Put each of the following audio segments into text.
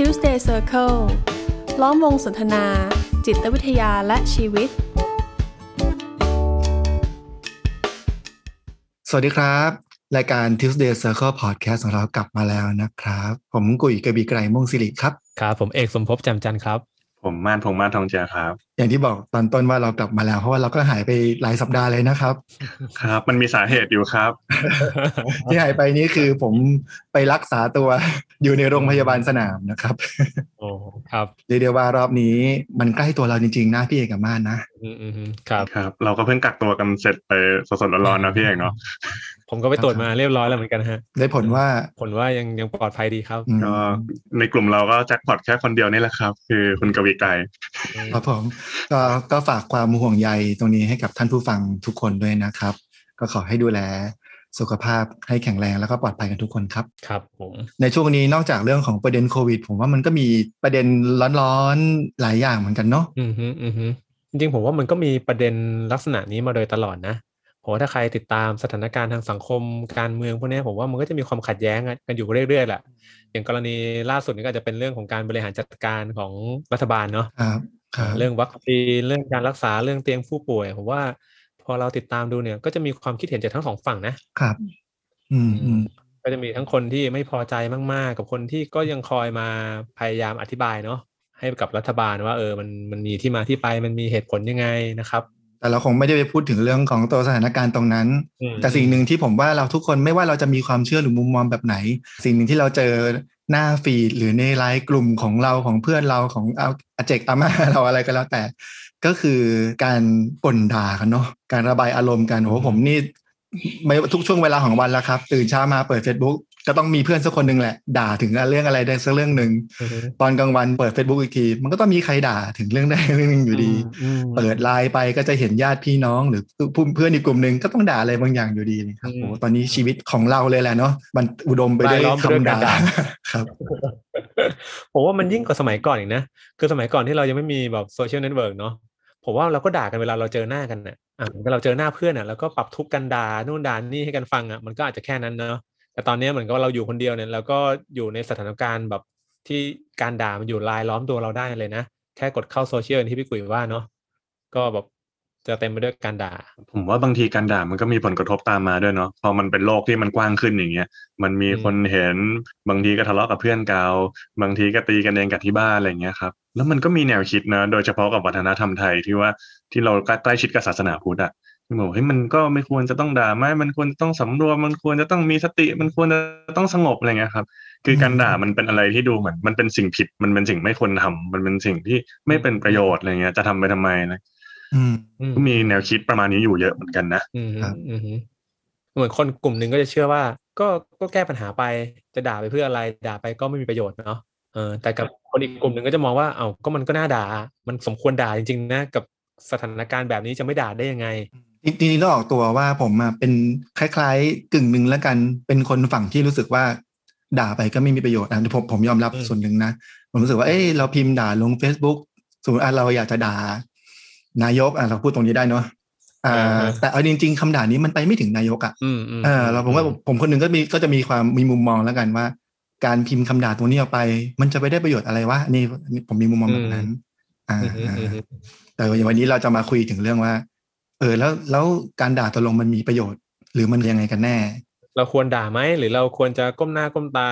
Tuesday Circle ล้อมวงสนทนา จิตวิทยาและชีวิต สวัสดีครับ รายการ Tuesday Circle Podcast ของเรากลับมาแล้วนะครับ ผมกุยกบีไกรม่วงสิริครับ ครับ ผมเอกสมภพจำจันทร์ครับ ผมม่านพงษ์ม่านทองเจียครับ อย่างที่บอกตอนต้นว่าเรากลับมาแล้วเพราะว่าเราก็หายไปหลายสัปดาห์เลยนะครับ ครับ มันมีสาเหตุอยู่ครับ ที่หายไปนี้คือผมไปรักษาตัวอยู่ในโรงพยาบาลสนามนะครับโอ้ครับเรียกได้ว่ารอบนี้มันใกล้ตัวเราจริงๆนะพี่เอกกับม่านนะอืมอืมอืมครับครับ เราก็เพิ่งกักตัวกันเสร็จไปสดๆร้อนๆนะพี่เอกเนาะ ผมก็ไปตรวจมาเรียบร้อยแล้วเหมือนกันฮะ ได้ผลว่าผลว่ายังยังปลอดภัยดีครับอืมก็ในกลุ่มเราก็แจ็คพอตแค่คนเดียวนี่แหละครับ คือคุณกวีไกรครับผมก็ก็ฝากความห่วงใยตรงนี้ให้กับท่านผู้ฟังทุกคนด้วยนะครับ ก็ขอให้ดูแลสุขภาพให้แข็งแรงแล้วก็ปลอดภัยกันทุกคนครับครับผมในช่วงนี้นอกจากเรื่องของประเด็นโควิด ผมว่ามันก็มีประเด็นร้อนๆหลายอย่างเหมือนกันเนาะอืมฮึอืมฮึจริงๆผมว่ามันก็มีประเด็นลักษณะนี้มาโดยตลอดนะ ผมว่าถ้าใครติดตามสถานการณ์ทางสังคมการเมืองพวกเนี้ยผมว่ามันก็จะมีความขัดแย้งกันอยู่เรื่อยๆแหละอย่างกรณีล่าสุดนี้ก็อาจจะเป็นเรื่องของการบริหารจัดการของรัฐบาลเนาะครับครับเรื่องวัคซีนเรื่องการรักษาเรื่องเตียงผู้ป่วยผมว่า พอเราติดตามดูเนี่ย ก็จะมีความคิดเห็นจากทั้งสองฝั่งนะครับอืมอืมก็จะมีทั้งคนที่ไม่พอใจมาก ๆ กับคนที่ก็ยังคอยมาพยายามอธิบายเนาะให้กับรัฐบาลว่า เออมันมันมีที่มาที่ไปมันมีเหตุผลยังไงนะครับ แต่เราคงไม่ได้ไปพูดถึงเรื่องของตัวสถานการณ์ตรงนั้นอืมแต่สิ่งหนึ่งที่ผมว่าเราทุกคนไม่ว่าเราจะมีความเชื่อหรือมุมมองแบบไหน สิ่งหนึ่งที่เราเจอหน้าฟีดหรือในไลน์กลุ่มของเราของเพื่อนเราของเอาอาเจกอาม่าเราอะไรก็แล้วแต่ ก็คือการก่นด่ากันเนาะการระบายอารมณ์กันโอ้โหผมนี่ไม่ทุกช่วงเวลาของวันแล้วครับ ตื่นเช้ามาเปิด Facebook ก็ต้องมีเพื่อนสักคนหนึ่งแหละ ด่าถึงเรื่องอะไรได้สักเรื่องหนึ่งอือฮึตอนกลางวันเปิด Facebook อีกที มันก็ต้องมีใครด่าถึงเรื่องใดเรื่องหนึ่งอยู่ดีอืมเปิดไลน์ไปก็จะเห็นญาติพี่น้อง หรือเพื่อนอีกกลุ่มหนึ่งก็ต้องด่าอะไรบางอย่างอยู่ดีนะครับโอ้โหตอนนี้ชีวิตของเราเลยแหละเนาะมันอุดมไปด้วยรายล้อมไปด้วยคำกาด่ารด่าครับผมว่ามันยิ่งกว่าสมัยก่อนอีกนะคือสมัยก่อนที่เรายังไม่มีแบบ social network เนาะผมว่าเราก็ด่ากันเวลาเราเจอหน้ากันน่ะอ่าเวลาเราเจอหน้าเพื่อนอะแล้วก็ปรับทุกข์กันด่านู่นด่านี่ให้กันฟังอะมันก็อาจจะแค่นั้นเนาะ แต่ตอนนี้เหมือนกับเราอยู่คนเดียวเนี่ยเราก็อยู่ในสถานการณ์แบบที่การด่ามันอยู่รายล้อมตัวเราได้เลยนะ แค่กดเข้าโซเชียลที่พี่กุ๋ยว่าเนาะก็แบบจะเต็มไปด้วยการด่า ผมว่าบางทีการด่ามันก็มีผลกระทบตามมาด้วยเนาะพอมันเป็นโลกที่มันกว้างขึ้นอย่างเงี้ย มันมีคนเห็นบางทีก็ทะเลาะกับเพื่อนเก่าบางทีก็ตีกันเองกับที่บ้านอะไรเงี้ยครับแล้วมันก็มีแนวคิดนะ โดยเฉพาะกับวัฒนธรรมไทยที่ว่าที่เราใกล้ชิดกับศาสนาพุทธอะ ที่บอกเฮ้ยมันก็ไม่ควรจะต้องด่าไม่มันควรจะต้องสำรวมมันควรจะต้องมีสติ มันควรจะต้องสงบอะไรเงี้ยครับ คือการด่ามันเป็นอะไรที่ดูเหมือนมันเป็นสิ่งผิด มันเป็นสิ่งไม่ควรทำมันเป็นสิ่งที่ไม่เป็นประโยชน์อะไรเงี้ย จะทำไปทำไมนะอืมอืมก็มีแนวคิดประมาณนี้อยู่เยอะเหมือนกันนะอืมครับอืมอืมเหมือนคนกลุ่มหนึ่งก็จะเชื่อว่า ก็ก็แก้ปัญหาไปจะด่าไปเพื่ออะไร ด่าไปก็ไม่มีประโยชน์เนาะเออแต่กับคนอีกกลุ่มหนึ่งก็จะมองว่าเอ้าก็มันก็น่าด่า มันสมควรด่าจริงๆนะกับสถานการณ์แบบนี้จะไม่ด่าได้ยังไง จริงๆต้องออกตัวว่าผมอะเป็นคล้ายๆ กึ่งหนึ่งแล้วกัน เป็นคนฝั่งที่รู้สึกว่าด่าไปก็ไม่มีประโยชน์อะผมผมยอมรับอืมส่วนหนึ่งนะ ผมรู้สึกว่าเอ้ยเราพิมพ์ด่าลง Facebook สมมติอะเราอยากจะด่านายกอะเราพูดตรงนี้ได้เนาะอ่า แต่เอาจริง ๆคำด่านี้มันไปไม่ถึงนายกอะอืมอืมเออเราผมว่าผมคนหนึ่งก็มีก็จะมีความมีมุมมองแล้วกันว่า การพิมพ์คำด่าตรงนี้ออกไป มันจะไปได้ประโยชน์อะไรวะนี่นี่ผมมีมุมมองแบบนั้น อ่าอืมอืมอ่าอืมแต่วันนี้เราจะมาคุยถึงเรื่องว่า เออแล้วแล้วการด่าตกลงมันมีประโยชน์ หรือมันยังไงกันแน่ เราควรด่าไหมหรือเราควรจะก้มหน้าก้มตา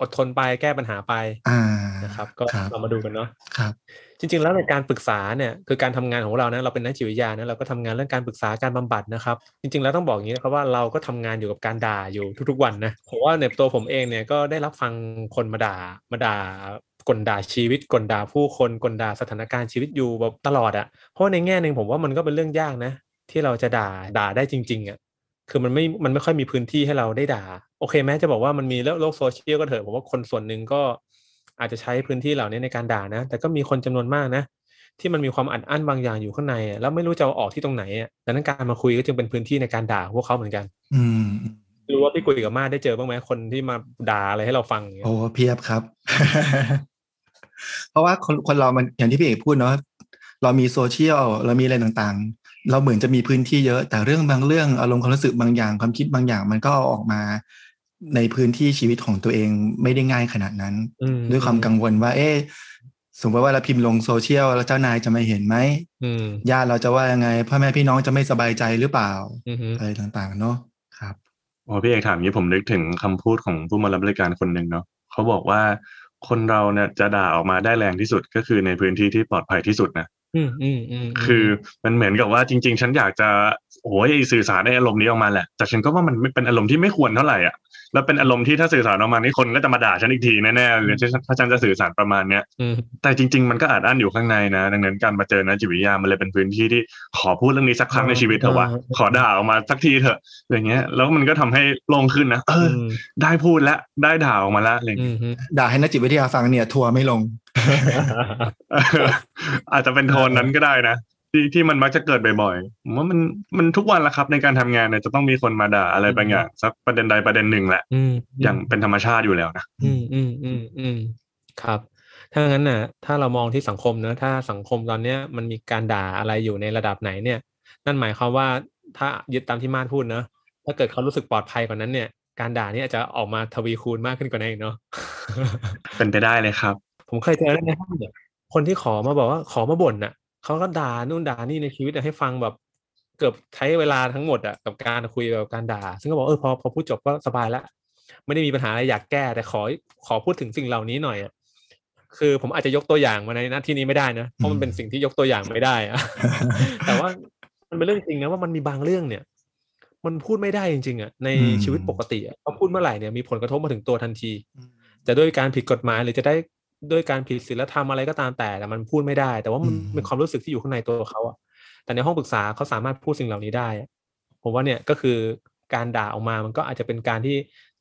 อดทนไปแก้ปัญหาไปอ่านะครับ ก็ครับเรามาดูกันเนาะครับจริงๆแล้วในการปรึกษาเนี่ยคือการทำงานของเรานะเราเป็นนักจิตวิทยานะเราก็ทำงานเรื่องการปรึกษาการบำบัดนะครับ จริงๆแล้วต้องบอกอย่างนี้นะครับว่าเราก็ทำงานอยู่กับการด่าอยู่ทุกๆวันนะผมว่าในตัวผมเองเนี่ยก็ได้รับฟังคนมาด่ามาด่า กลด่าชีวิตกลด่าผู้คนกลด่าสถานการณ์ชีวิตอยู่แบบตลอดอะ่ะเพราะในแง่หนึ่งผมว่ามันก็เป็นเรื่องยากนะ ที่เราจะด่าด่าได้จริง ๆอะ่ะคือมันไม่มันไม่ค่อยมีพื้นที่ให้เราได้ด่า โอเคแม้จะบอกว่ามันมีโลกโซเชียลก็เถอะผมว่าคนส่วนหนึ่งก็อาจจะใช้พื้นที่เหล่านี้ในการด่านะ แต่ก็มีคนจำนวนมากนะ ที่มันมีความอัดอั้นบางอย่างอยู่ข้างในอะแล้วไม่รู้จะเอาออกที่ตรงไหนอะดังนั้นการมาคุยก็จึงเป็นพื้นที่ในการด่าพวกเขาเหมือนกัน อืมรู้ว่าพี่กุยกับมาได้เจอบ้างไหมคนที่มาด่าอะไรให้เราฟังอย่างเงี้ยโอ้เพียบครับ เพราะว่าคนคนเรามันอย่างที่พี่เอกพูดเนาะเรามีโซเชียลเรามีอะไรต่างๆ เราเหมือนจะมีพื้นที่เยอะ แต่เรื่องบางเรื่องอารมณ์ความรู้สึกบางอย่าง ความคิดบางอย่าง มันก็เอาออกมาในพื้นที่ชีวิตของตัวเองไม่ได้ง่ายขนาดนั้นอืมด้วยความกังวลว่า เอ๊ะสมมติว่าเราพิมพ์ลงโซเชียลแล้วเจ้านายจะมาเห็นไหมอืมญาติเราจะว่ายังไงพ่อแม่พี่น้องจะไม่สบายใจหรือเปล่าอืมอืมอะไรต่างๆ เนาะครับโอ้พี่เอกถามนี้ผมนึกถึงคำพูดของผู้มารับบริการคนหนึ่งเนาะเขาบอกว่า คนเราเนี่ยจะด่าออกมาได้แรงที่สุดก็คือในพื้นที่ที่ปลอดภัยที่สุดนะอืมอืมอืมคือมันเหมือนกับว่าจริง ๆ ฉันอยากจะโอ้ยสื่อสารในอารมณ์นี้ออกมาแหละ แต่ฉันก็ว่ามันไม่เป็นอารมณ์ที่ไม่ควรเท่าไหร่อะ แล้วเป็นอารมณ์ที่ถ้าสื่อสารออกมานี่คนก็จะมาด่าฉันอีกทีแน่ๆเลยถ้าถ้าฉันจะสื่อสารประมาณเนี้ยอืมแต่จริง ๆ มันก็อาจอั้นอยู่ข้างในนะ ดังนั้นการมาเจอนะจิตวิทยามันเลยเป็นพื้นที่ที่ขอพูดเรื่องนี้สักครั้งในชีวิตเถอะวะขอด่าออกมาสักทีเถอะอย่างเงี้ย แล้วมันก็ทำให้โล่งขึ้นนะเอออ ได้พูดแล้วได้ด่าออกมาแล้วอะไรอย่างอืเงี้ยมอืมด่าให้นักจิตวิทยาฟังเนี่ยทัวร์ไม่ลงเอออาจจะเป็นโทนนั้นก็ได้นะ ที่ที่มันมักจะเกิดบ่อยๆผมว่ามันมันทุกวันละครับ ในการทำงานเนี่ยจะต้องมีคนมาด่าอะไรบางอย่างสักประเด็นใดประเด็นหนึ่งแหละอืมอย่างเป็นธรรมชาติอยู่แล้วนะอืมอืมอืมอืมครับถ้างั้นน่ะ ถ้าเรามองที่สังคมเนอะถ้าสังคมตอนเนี้ยมันมีการด่าอะไรอยู่ในระดับไหนเนี่ย นั่นหมายความว่าถ้ายึดตามที่มาดพูดเนอะถ้าเกิดเขารู้สึกปลอดภัยกว่านั้นเนี่ย การด่านี่อาจจะออกมาทวีคูณมากขึ้นกว่านั้นอีกเนาะเป็นไปได้เลยครับ ผมเคยเจอในห้องเนี่ยคนที่ขอมาบอกว่าขอมาบ่นน่ะ เขาก็ด่านู่นด่านี่ในชีวิตอะให้ฟังแบบเกือบใช้เวลาทั้งหมดอะกับการคุยกับการด่า ซึ่งก็บอกเออพอพอพูดจบก็สบายแล้วไม่ได้มีปัญหาอะไรอยากแก้ แต่ขอขอพูดถึงสิ่งเหล่านี้หน่อยอะคือผมอาจจะยกตัวอย่างมาในหน้าที่นี้ไม่ได้นะเพราะมันเป็นสิ่งที่ยกตัวอย่างไม่ได้อะแต่ว่ามันเป็นเรื่องจริงนะว่ามันมีบางเรื่องเนี่ย มันพูดไม่ได้จริงๆอะในอืมชีวิตปกติอะพอพูดเมื่อไหร่เนี่ยมีผลกระทบมาถึงตัวทันที จะด้วยการผิดกฎหมายหรือจะได้ ด้วยการผิดศีลธรรมอะไรก็ตามแต่แต่มันพูดไม่ได้ แต่ว่ามันอืมเป็นความรู้สึกที่อยู่ข้างในตัวเขาอะแต่ในห้องปรึกษาเขาสามารถพูดสิ่งเหล่านี้ได้อะผมว่าเนี่ยก็คือการด่าออกมามันก็อาจจะเป็นการที่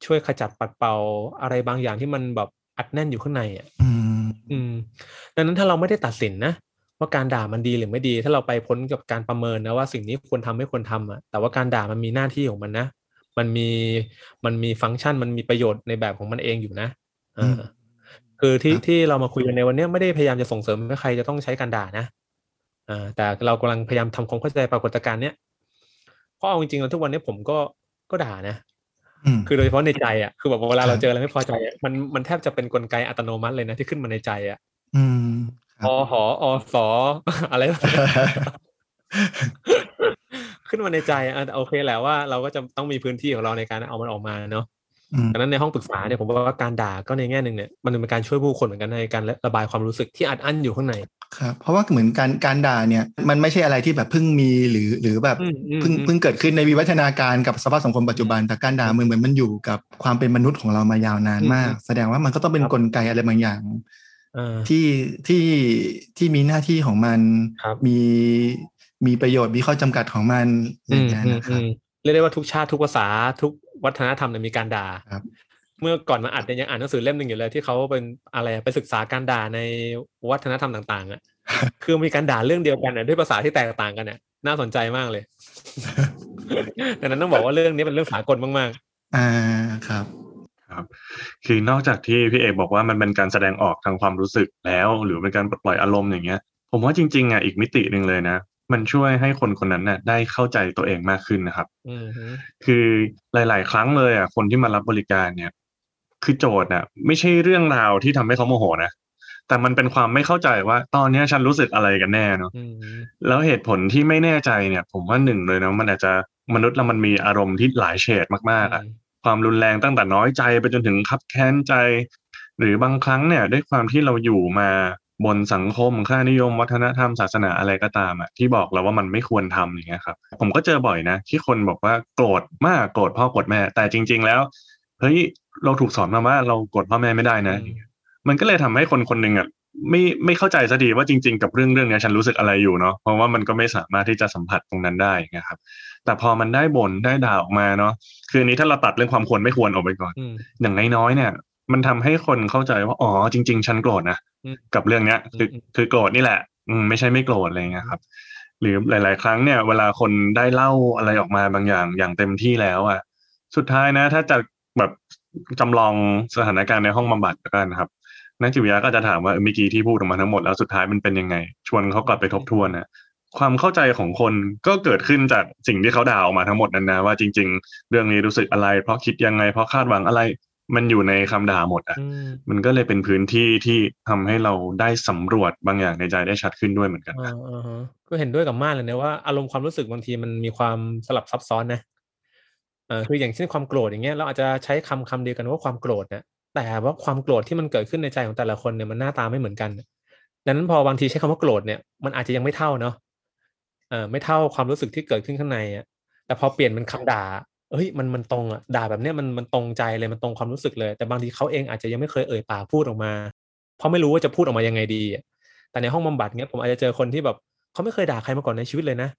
ช่วยขจัดปัดเป่าอะไรบางอย่างที่มันแบบอัดแน่นอยู่ข้างในอะอืมอืมดังนั้นถ้าเราไม่ได้ตัดสินนะว่าการด่ามันดีหรือไม่ดี ถ้าเราไปพ้นกับการประเมินนะว่าสิ่งนี้ควรทำไม่ควรทำอะแต่ว่าการด่ามันมีหน้าที่ของมันนะมันมีมันมีฟังก์ชันมันมีประโยชน์ในแบบของมันเองอยู่นะอ่า คือที่ครับที่เรามาคุยกันในวันเนี้ยไม่ได้พยายามจะส่งเสริมให้ใครจะต้องใช้การด่านะอ่าแต่เรากำลังพยายามทำความเข้าใจปรากฏการณ์เนี้ยเพราะเอาจริงๆแล้วทุกวันเนี้ยผมก็ก็ด่านะอืมคือโดยเฉพาะในใจอะคือแบบเวลาครับเราเจออะไรไม่พอใจอะมันมันแทบจะเป็นกลไกอัตโนมัติเลยนะที่ขึ้นมาในใจอะอืมคอรับหออสออะไรแบบนี้ขึ้นมาในใจอะโอเคแหละว่าเราก็จะต้องมีพื้นที่ของเราในการเอามันออกมาเนาะอืม ดังนั้นในห้องปรึกษาเนี่ยผมว่าการด่าก็ในแง่หนึ่งเนี่ยมันเป็นการช่วยผู้คนเหมือนกันในการระบายความรู้สึกที่อัดอั้นอยู่ข้างในครับเพราะว่าเหมือนการการด่าเนี่ยมันไม่ใช่อะไรที่แบบเพิ่งมีหรือหรือแบบอืมอืมเพิ่งอืมเพิ่งเกิดขึ้นในวิวัฒนาการกับสภาพสังคมปัจจุบัน แต่การด่ามันเหมือนมันอยู่กับความเป็นมนุษย์ของเรามายาวนานมาก แสดงว่ามันก็ต้องเป็นกลไกอะไรบางอย่างอ่าที่ที่ที่มีหน้าที่ของมันครับมีมีประโยชน์มีข้อจำกัดของมันอะไรอย่างเงี้ยนะครับอืมเรียกได้ว่าทุกชาติทุกภาษาทุก วัฒนธรรมเนี่ยมีการด่าครับเมื่อก่อนมาอัดเนี่ยยังอ่านหนังสือเล่มหนึ่งอยู่เลยที่เขาเป็นอะไรอะไปศึกษาการด่าในวัฒนธรรมต่าง ๆ อะ คือมีการด่าเรื่องเดียวกันอะด้วยภาษาที่แตกต่างกันอะน่าสนใจมากเลยดังนั้นต้องบอกว่าเรื่องนี้เป็นเรื่องสากลมากอ่าครับครับคือนอกจากที่พี่เอกบอกว่ามันเป็นการแสดงออกทางความรู้สึกแล้ว หรือเป็นการปลดปล่อยอารมณ์อย่างเงี้ย ผมว่าจริงๆอะอีกมิติหนึ่งเลยนะ มันช่วยให้คนคนนั้นน่ะได้เข้าใจตัวเองมากขึ้นนะครับๆอืมฮึคือหลาย ๆ ครั้งเลยอะคนที่มารับบริการเนี่ย คือโจทย์อะ ไม่ใช่เรื่องราวที่ทำให้เขาโมโหนะแต่มันเป็นความไม่เข้าใจว่า ตอนเนี้ยฉันรู้สึกอะไรกันแน่เนาะอืมฮึแล้วเหตุผลที่ไม่แน่ใจเนี่ย ผมว่าหนึ่งเลยนะมันอาจจะมนุษย์เรามันมีอารมณ์ที่หลายเฉดมากๆอะความรุนแรงตั้งแต่น้อยใจไปจนถึงคับแค้นใจ หรือบางครั้งเนี่ยด้วยความที่เราอยู่มา บนสังคมค่านิยม วัฒนธรรมศาสนาอะไรก็ตามอะที่บอกเราว่ามันไม่ควรทำอย่างเงี้ยครับ ผมก็เจอบ่อยนะ ที่คนบอกว่าโกรธมากโกรธพ่อโกรธแม่ แต่จริง ๆ แล้วเฮ้ยเราถูกสอนมาว่าเราโกรธพ่อแม่ไม่ได้นะอืมมันก็เลยทำให้คนคนหนึ่งอะไม่ไม่เข้าใจสักทีว่าจริง ๆ กับเรื่องเรื่องเนี้ยฉันรู้สึกอะไรอยู่เนาะเพราะว่ามันก็ไม่สามารถที่จะสัมผัสตรงนั้นได้นะครับ แต่พอมันได้บ่นได้ด่าออกมาเนาะคืออันนี้ถ้าเราตัดเรื่องความควรไม่ควรออกไปก่อนอืมอย่างน้อยๆเนี่ย มันทำให้คนเข้าใจว่าอ๋อจริง ๆ ฉันโกรธนะอืมกับเรื่องเนี้ย คืออืมคือโกรธนี่แหละ อืมไม่ใช่ไม่โกรธอะไรเงี้ยครับ หรือหลาย ๆ ครั้งเนี่ย เวลาคนได้เล่าอะไรออกมาบางอย่างอย่างเต็มที่แล้วอะ สุดท้ายนะ ถ้าจะแบบจำลองสถานการณ์ในห้องบำบัดแล้วกันครับนักจิตวิทยาก็จะถามว่าเออเมื่อกี้ที่พูดออกมาทั้งหมดแล้วสุดท้ายมันเป็นยังไง ชวนเขากลับไปทบทวนนะความเข้าใจของคนก็เกิดขึ้นจากสิ่งที่เขาด่าออกมาทั้งหมดนั้นนะว่าจริง ๆ เรื่องนี้รู้สึกอะไร เพราะคิดยังไงเพราะคาดหวังอะไร มันอยู่ในคำด่าหมดอะอืมมันก็เลยเป็นพื้นที่ที่ทำให้เราได้สำรวจบางอย่างในใจได้ชัดขึ้นด้วยเหมือนกันอ่านะอ่าฮะก็เห็นด้วยกับม่านเลยนะว่าอารมณ์ความรู้สึกบางทีมันมีความสลับซับซ้อนนะเออคืออย่างเช่นความโกรธอย่างเงี้ยเราอาจจะใช้คำคำเดียวกันว่าความโกรธเนี่ยแต่ว่าความโกรธที่มันเกิดขึ้นในใจของแต่ละคนเนี่ยมันหน้าตาไม่เหมือนกันดังนั้นพอบางทีใช้คำว่าโกรธเนี่ยมันอาจจะยังไม่เท่าเนาะเออไม่เท่าความรู้สึกที่เกิดขึ้นข้างในอะแต่พอเปลี่ยนเป็นคำด่า เอ้ยมันมันตรงอะด่าแบบเนี้ยมันมันตรงใจเลยมันตรงความรู้สึกเลย แต่บางทีเขาเองอาจจะยังไม่เคยเอ่ยปากพูดออกมา เพราะไม่รู้ว่าจะพูดออกมายังไงดีอะแต่ในห้องบำบัดเนี้ยผมอาจจะเจอคนที่แบบเขาไม่เคยด่าใครมาก่อนในชีวิตเลยนะ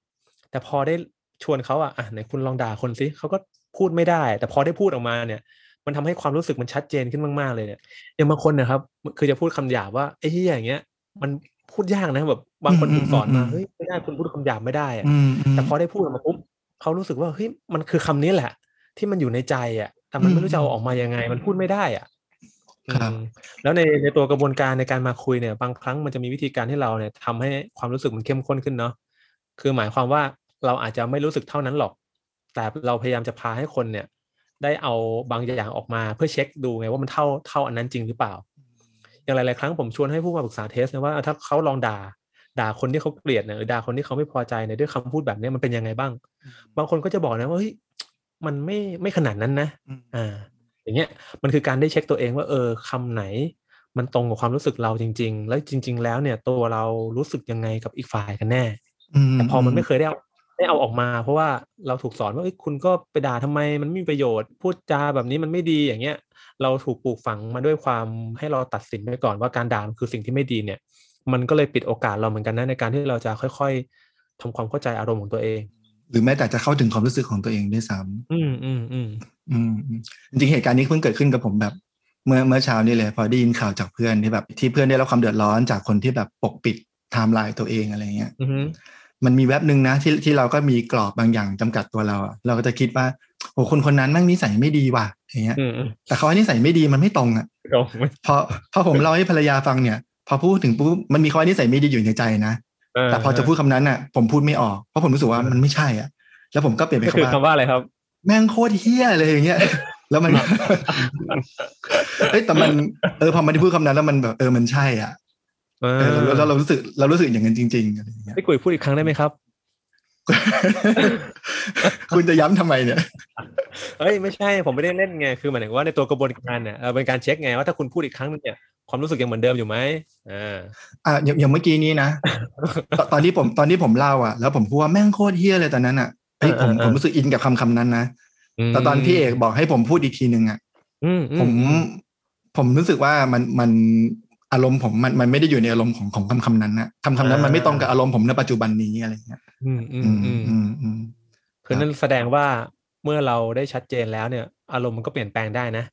แต่พอได้ชวนเขาอะอะไหนคุณลองด่าคนสิเขาก็พูดไม่ได้ แต่พอได้พูดออกมาเนี่ย มันทำให้ความรู้สึกมันชัดเจนขึ้นมากๆเลยเนี่ยอย่างบางคนนะครับคือจะพูดคำหยาบว่าไอ้ที่อย่างเงี้ยมันพูดยากนะแบบบางคนอืมถูกสอนมาอืมเฮ้ยไม่ได้คุณพูดคำหยาบไม่ได้อะอืมอืมแต่พอได้พูดออกมาปุ๊บ เขารู้สึกว่าเฮ้ยมันคือคำนี้แหละ ที่มันอยู่ในใจอะ แต่มันอืมไม่รู้จะเอาออกมายังไง มันพูดไม่ได้อะครับอืมแล้วในในตัวกระบวนการในการมาคุยเนี่ย บางครั้งมันจะมีวิธีการที่เราเนี่ยทำให้ความรู้สึกมันเข้มข้นขึ้นเนาะคือหมายความว่าเราอาจจะไม่รู้สึกเท่านั้นหรอก แต่เราพยายามจะพาให้คนเนี่ย ได้เอาบางอย่างออกมาเพื่อเช็คดูไงว่ามันเท่าเท่าอันนั้นจริงหรือเปล่า อย่างหลายๆครั้งผมชวนให้ผู้มาปรึกษาเทสนะว่าถ้าเขาลองด่า ด่าคนที่เขาเกลียดเนี่ยหรือด่าคนที่เขาไม่พอใจเนี่ยด้วยคำพูดแบบเนี้ยมันเป็นยังไงบ้าง บางคนก็จะบอกนะว่าเฮ้ยมันไม่ไม่ขนาดนั้นนะอืมอ่า อย่างเงี้ยมันคือการได้เช็คตัวเองว่า เออคำไหน มันตรงกับความรู้สึกเราจริง ๆ แล้วจริง ๆ แล้วเนี่ย ตัวเรารู้สึกยังไงกับอีกฝ่ายกันแน่แต่พอมันไม่เคยได้เอาได้เอาออกมา เพราะว่าเราถูกสอนว่าเอ้ยคุณก็ไปด่าทำไมมันไม่มีประโยชน์ พูดจาแบบนี้มันไม่ดีอย่างเงี้ย เราถูกปลูกฝังมาด้วยความให้เราตัดสินไปก่อนว่าการด่ามันคือสิ่งที่ไม่ดีเนี่ย มันก็เลยปิดโอกาสเราเหมือนกันนะในการที่เราจะค่อยๆทำความเข้าใจอารมณ์ของตัวเอง หรือแม้แต่จะเข้าถึงความรู้สึกของตัวเองด้วยซ้ำอืมอืมอืมอืมอืมจริงๆเหตุการณ์นี้เพิ่งเกิดขึ้นกับผมแบบ เมื่อเมื่อเช้านี่เลย พอได้ยินข่าวจากเพื่อนที่แบบ ที่เพื่อนได้รับความเดือดร้อนจากคนที่แบบปกปิดไทม์ไลน์ตัวเองอะไรเงี้ยอืมมันมีแว็บหนึ่งนะที่ที่เราก็มีกรอบบางอย่างจำกัดตัวเราอะเราก็จะคิดว่าโอ้คนคนนั้นแม่งนิสัยไม่ดีว่ะอย่างเงี้ยอืมอืมแต่เขาว่านิสัยไม่ดีมันไม่ตรงอะโอ้ไม่พอพอผมเล่าให้ภรรยาฟังเนี่ยพ อพูดถึงปุ๊บมันมีคำว่านิสัยไม่ดีอยู่ในใจนะแต่พอจะพูดคำนั้นน่ะ ผมพูดไม่ออกเพราะผมรู้สึกว่ามันไม่ใช่อะ แล้วผมก็เปลี่ยนก็เป็นคือคำว่าคำว่าอะไรครับ แม่งโคตรเหี้ยเลยอย่างเงี้ยแล้วมันเอ้ยแต่มันเออพอมันได้พูดคำนั้นแล้วมันแบบเออมันใช่อะเอเอออแล้วแล้วเรารู้สึกเรารู้สึกอย่างนั้นจริงๆอะไรอย่างเงี้ยพี่กุยพูดอีกครั้งได้ไหมครับ คุณจะย้ำทำไมเนี่ยเอ้ยไม่ใช่ผมไม่ได้เล่นไงคือหมายถึงว่าในตัวกระบวนการเนี่ยเออเป็นการเช็คไงว่าถ้าคุณพูดอีกครั้งนึงเนี่ยความรู้สึกยังเหมือนเดิมอยู่ไหมอ่าอะอย่างอย่างเมื่อกี้นี้นะตอนตอนที่ผมตอนที่ผมเล่าอะแล้วผมพูดว่าแม่งโคตรเฮี้ยเลยตอนนั้นอะเฮ้ยผมผมรู้สึกอินกับคำคำนั้นนะแต่ตอนพี่เอกบอกให้ผมพูดอีกทีหนึ่งอะอือืผมผมรู้สึกว่ามันมันอารมณ์ผมมันมันไม่ได้อยู่ในอารมณ์ของของคำคำนั้นนะคำคำนั้นมันไม่ตรงกับอารมณ์ผมในปัจจุบันนี้อะไรอย่างเงี้ย อืมอือืมมอืมอืมอืมคือนั่นแสดงว่าเมื่อเราได้ชัดเจนแล้วเนี่ย อารมณ์มันก็เปลี่ยนแปลงได้นะ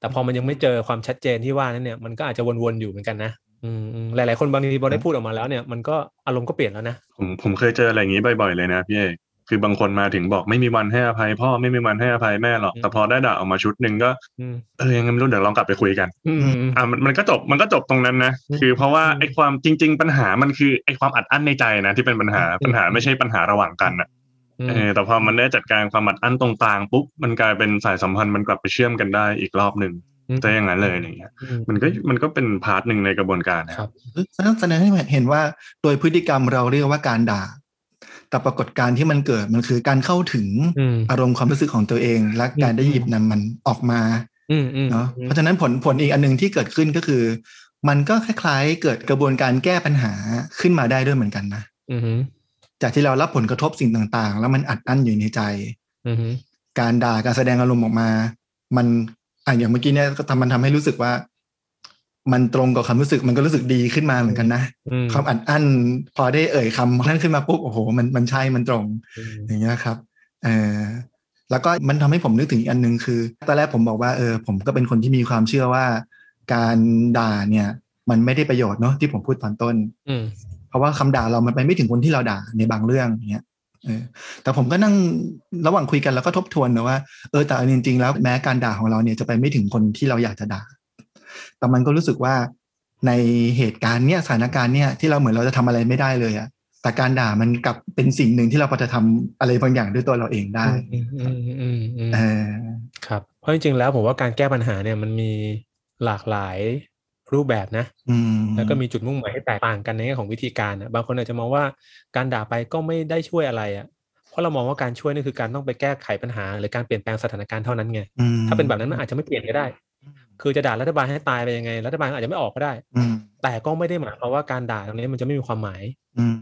แต่พอมันยังไม่เจอความชัดเจนที่ว่านั้นเนี่ยมันก็อาจจะวนๆอยู่เหมือนกันนะอืมอืมหลายๆคนบางทีพอได้พูดออกมาแล้วเนี่ยมันก็อารมณ์ก็เปลี่ยนแล้วนะผมผมเคยเจออะไรอย่างนี้บ่อยๆเลยนะพี่เอก คือบางคนมาถึงบอกไม่มีวันให้อภัย พ่อไม่มีวันให้อภัยแม่หรอกอืมแต่พอได้ด่าออกมาชุดหนึ่งก็อืมเออยังไงไม่รู้เดี๋ยวลองกลับไปคุยกันอืมอืมอะมันมันก็จบมันก็จบตรงนั้นนะอืมคือเพราะว่าอืมไอ้ความจริง ๆ ปัญหามันคือไอ้ความอัดอั้นในใจนะที่เป็นปัญหาอืมปัญหาไม่ใช่ปัญหาระหว่างกันนะอืมเออแต่พอมันได้จัดการความอัดอั้นตรงกลางปุ๊บมันกลายเป็นสายสัมพันธ์มันกลับไปเชื่อมกันได้อีกรอบหนึ่งแต่อย่างนั้นเลยอย่างเงี้ยอืมมันก็มันก็เป็น part หนึ่งในกระบวนการนะครับแสดงแสดงให้เห็นว่าโดยพฤติกรรมเราเรียกว่าการด่า แต่ปรากฏการณ์ที่มันเกิดมันคือการเข้าถึงอืมอารมณ์ความรู้สึกของตัวเอง และการได้หยิบนำมันออกมาอืมอืมเนาะเพราะฉะนั้นผลผลอีกอันหนึ่งที่เกิดขึ้นก็คือ มันก็คล้ายๆ เกิดกระบวนการแก้ปัญหาขึ้นมาได้ด้วยเหมือนกันนะอืมอืมจากที่เรารับผลกระทบสิ่งต่างๆ แล้วมันอัดอั้นอยู่ในใจอืมการด่าการแสดงอารมณ์ออกมา มันอะอย่างเมื่อกี้เนี่ยก็ทำมันทำให้รู้สึกว่า มันตรงกับความรู้สึกมันก็รู้สึกดีขึ้นมาเหมือนกันนะอืมความอัดอั้นพอได้เอ่ยคำนั้นขึ้นมาปุ๊บโอ้โห มันมันใช่มันตรงอืมอย่างเงี้ยครับเออแล้วก็มันทำให้ผมนึกถึงอีกอันหนึ่งคือตอนแรกผมบอกว่าเออผมก็เป็นคนที่มีความเชื่อว่า การด่าเนี่ย มันไม่ได้ประโยชน์เนาะที่ผมพูดตอนต้นอืมเพราะว่าคำด่าเรามันไปไม่ถึงคนที่เราด่าในบางเรื่องอย่างเงี้ยเออแต่ผมก็นั่งระหว่างคุยกันแล้วก็ทบทวนนะว่าเออแต่เอาจริงๆแล้วแม้การด่าของเราเนี่ยจะไปไม่ถึงคนที่เราอยากจะด่า แต่มันก็รู้สึกว่าในเหตุการณ์เนี่ยสถานการณ์เนี่ยที่เราเหมือนเราจะทำอะไรไม่ได้เลยอะแต่การด่ามันกลับเป็นสิ่งหนึ่งที่เราพอจะทำอะไรบางอย่างด้วยตัวเราเองได้อืมอืมอืมอืมเออครับ เพราะจริงๆแล้วผมว่าการแก้ปัญหาเนี่ยมันมีหลากหลายรูปแบบนะอืมแล้วก็มีจุดมุ่งหมายที่แตกต่างกันในแง่ของวิธีการนะบางคนอาจจะมองว่าการด่าไปก็ไม่ได้ช่วยอะไรอะเพราะเรามองว่าการช่วยนี่คือการต้องไปแก้ไขปัญหา หรือการเปลี่ยนแปลงสถานการณ์เท่านั้นไงอืมถ้าเป็นแบบนั้นมันอาจจะไม่เปลี่ยนก็ได้ คือจะด่ารัฐบาลให้ตายไปยังไง รัฐบาลอาจจะไม่ออกก็ได้อืมแต่ก็ไม่ได้หมายความว่าการด่าตรงนี้มันจะไม่มีความหมายอืม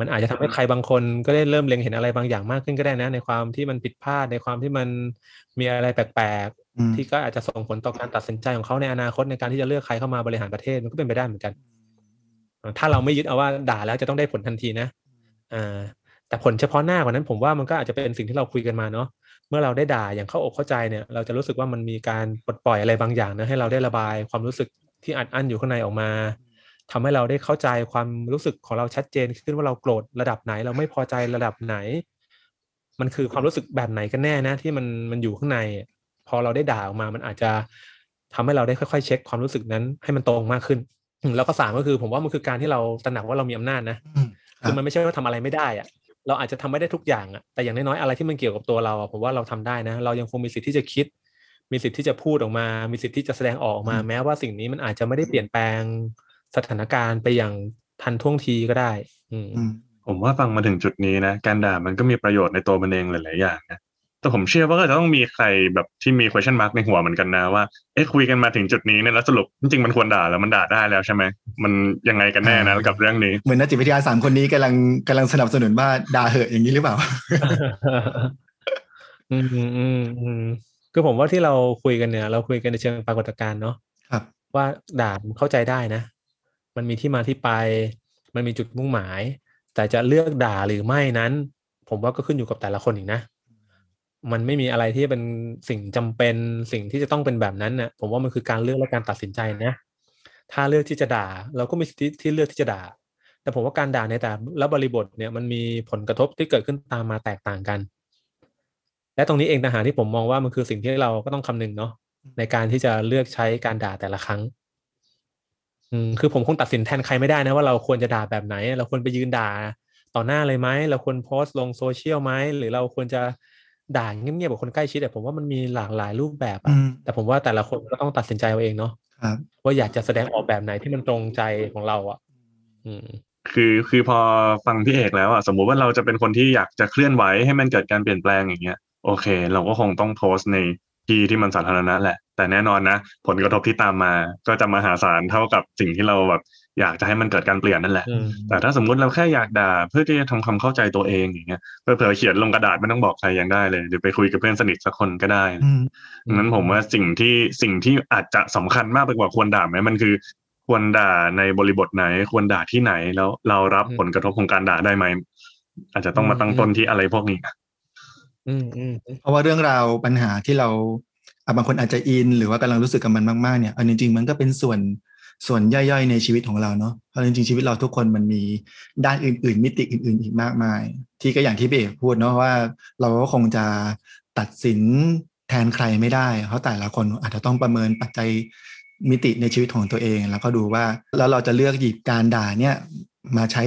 มันอาจจะทำให้ใครบางคนก็ได้เริ่มเล็งเห็นอะไรบางอย่างมากขึ้นก็ได้นะ ในความที่มันผิดพลาดในความที่มันมีอะไรแปลกอืมๆที่ก็อาจจะส่งผลต่อการตัดสินใจของเขาในอนาคตในการที่จะเลือกใครเข้ามาบริหารประเทศมันก็เป็นไปได้เหมือนกัน ถ้าเราไม่ยึดเอาว่าด่าแล้วจะต้องได้ผลทันทีนะ อ่าแต่ผลเฉพาะหน้ากว่านั้นผมว่ามันก็อาจจะเป็นสิ่งที่เราคุยกันมาเนาะเมื่อเราได้ด่าอย่างเข้าอกเข้าใจเนี่ยเราจะรู้สึกว่ามันมีการปลดปล่อยอะไรบางอย่างนะให้เราได้ระบายความรู้สึกที่อัดอั้นอยู่ข้างในออกมาทำให้เราได้เข้าใจความรู้สึกของเราชัดเจนขึ้นว่าเราโกรธระดับไหน เราไม่พอใจระดับไหน มันคือความรู้สึกแบบไหนกันแน่นะที่มันมันอยู่ข้างใน พอเราได้ด่าออกมามันอาจจะทำให้เราได้ค่อยๆ เช็คความรู้สึกนั้นให้มันตรงมากขึ้นอืมแล้วก็สามก็คือ ผมว่ามันคือการที่เราตระหนักว่าเรามีอำนาจนะอืมครับคือมันไม่ใช่ว่าทำอะไรไม่ได้อะ เราอาจจะทำไม่ได้ทุกอย่างอะแต่อย่างน้อยๆอะไรที่มันเกี่ยวกับตัวเราอะผมว่าเราทำได้นะ เรายังคงมีสิทธิ์ที่จะคิด มีสิทธิ์ที่จะพูดออกมา มีสิทธิ์ที่จะแสดงออกมา แม้ว่าสิ่งนี้มันอาจจะไม่ได้เปลี่ยนแปลงสถานการณ์ไปอย่างทันท่วงทีก็ได้ อืมอืมผมว่าฟังมาถึงจุดนี้นะ การด่ามันก็มีประโยชน์ในตัวมันเองหลายๆอย่างนะ แต่ผมเชื่อว่าก็จะต้องมีใครแบบที่มี question mark ในหัวเหมือนกันนะว่าเอ๊ะคุยกันมาถึงจุดนี้เนี่ยแล้วสรุปจริงๆมันควรด่าแล้วมันด่าได้แล้วใช่ไหมมันยังไงกันแน่นะกับเรื่องนี้เหมือนนักจิตวิทยาสามคนนี้กำลังกำลังสนับสนุนว่าด่าเหอะอย่างนี้หรือเปล่าอืมอืมอืมอืมคือผมว่าที่เราคุยกันเนี่ย เราคุยกันในเชิงปรากฏการณ์เนาะครับว่าด่ามันเข้าใจได้นะ มันมีที่มาที่ไป มันมีจุดมุ่งหมาย แต่จะเลือกด่าหรือไม่นั้น ผมว่าก็ขึ้นอยู่กับแต่ละคนอีกนะ มันไม่มีอะไรที่เป็นสิ่งจำเป็นสิ่งที่จะต้องเป็นแบบนั้นนะผมว่ามันคือการเลือกและการตัดสินใจนะถ้าเลือกที่จะด่า เราก็มีสิทธิที่เลือกที่จะด่า แต่ผมว่าการด่าในแต่ละบริบทเนี่ยมันมีผลกระทบที่เกิดขึ้นตามมาแตกต่างกัน และตรงนี้เองต่างหากที่ผมมองว่ามันคือสิ่งที่เราก็ต้องคำนึงเนาะในการที่จะเลือกใช้การด่าแต่ละครั้งอืมคือผมคงตัดสินแทนใครไม่ได้นะว่าเราควรจะด่าแบบไหน เราควรไปยืนด่าต่อหน้าเลยไหมเราควรโพสต์ลงโซเชียลไหมหรือเราควรจะ ด่าเงียบๆกับคนใกล้ชิดแต่ผมว่ามันมีหลากหลายรูปแบบอือะมแต่ผมว่าแต่ละคนก็ต้องตัดสินใจเอาเองเนาะครับว่าอยากจะแสดงออกแบบไหนที่มันตรงใจของเราอะ อืมคือคือพอฟังพี่เอกแล้วอะสมมุติว่าเราจะเป็นคนที่อยากจะเคลื่อนไหวให้มันเกิดการเปลี่ยนแปลงอย่างเงี้ยโอเค เราก็คงต้องโพสต์ในที่ที่มันสาธารณะแหละ แต่แน่นอนนะ ผลกระทบที่ตามมาก็จะมหาศาลเท่ากับสิ่งที่เราแบบ อยากจะให้มันเกิดการเปลี่ยนนั่นแหละอืมแต่ถ้าสมมุติเราแค่อยากด่าเพื่อที่จะทำความเข้าใจตัวเองอย่างเงี้ยเผื่อๆเขียนลงกระดาษไม่ต้องบอกใครยังได้เลย หรือไปคุยกับเพื่อนสนิทสักคนก็ได้อืมดังนั้นผมว่าสิ่งที่สิ่งที่อาจจะสำคัญมากไปกว่าควรด่าไหมมันคือ ควรด่าในบริบทไหน ควรด่าที่ไหนแล้วเรารับอืมผลกระทบของการด่าได้ไหมอาจจะต้องมาตั้งต้นที่อะไรพวกนี้นะอืมอืมอืมเพราะว่าเรื่องราวปัญหาที่เราอะบางคนอาจจะอิน หรือว่ากำลังรู้สึกกับมันมากๆเนี่ยเอาจริงๆมันก็เป็นส่วน ส่วนย่อยๆในชีวิตของเราเนาะเพราะจริงๆชีวิตเราทุกคนมันมีด้านอื่น ๆ มิติอื่น ๆ อีกมากมาย ที่ก็อย่างที่พี่เอกพูดเนาะว่า เราก็คงจะตัดสินแทนใครไม่ได้ เพราะแต่ละคนอาจจะต้องประเมินปัจจัยมิติในชีวิตของตัวเอง แล้วก็ดูว่าแล้วเราจะเลือกหยิบการด่าเนี่ยมาใช้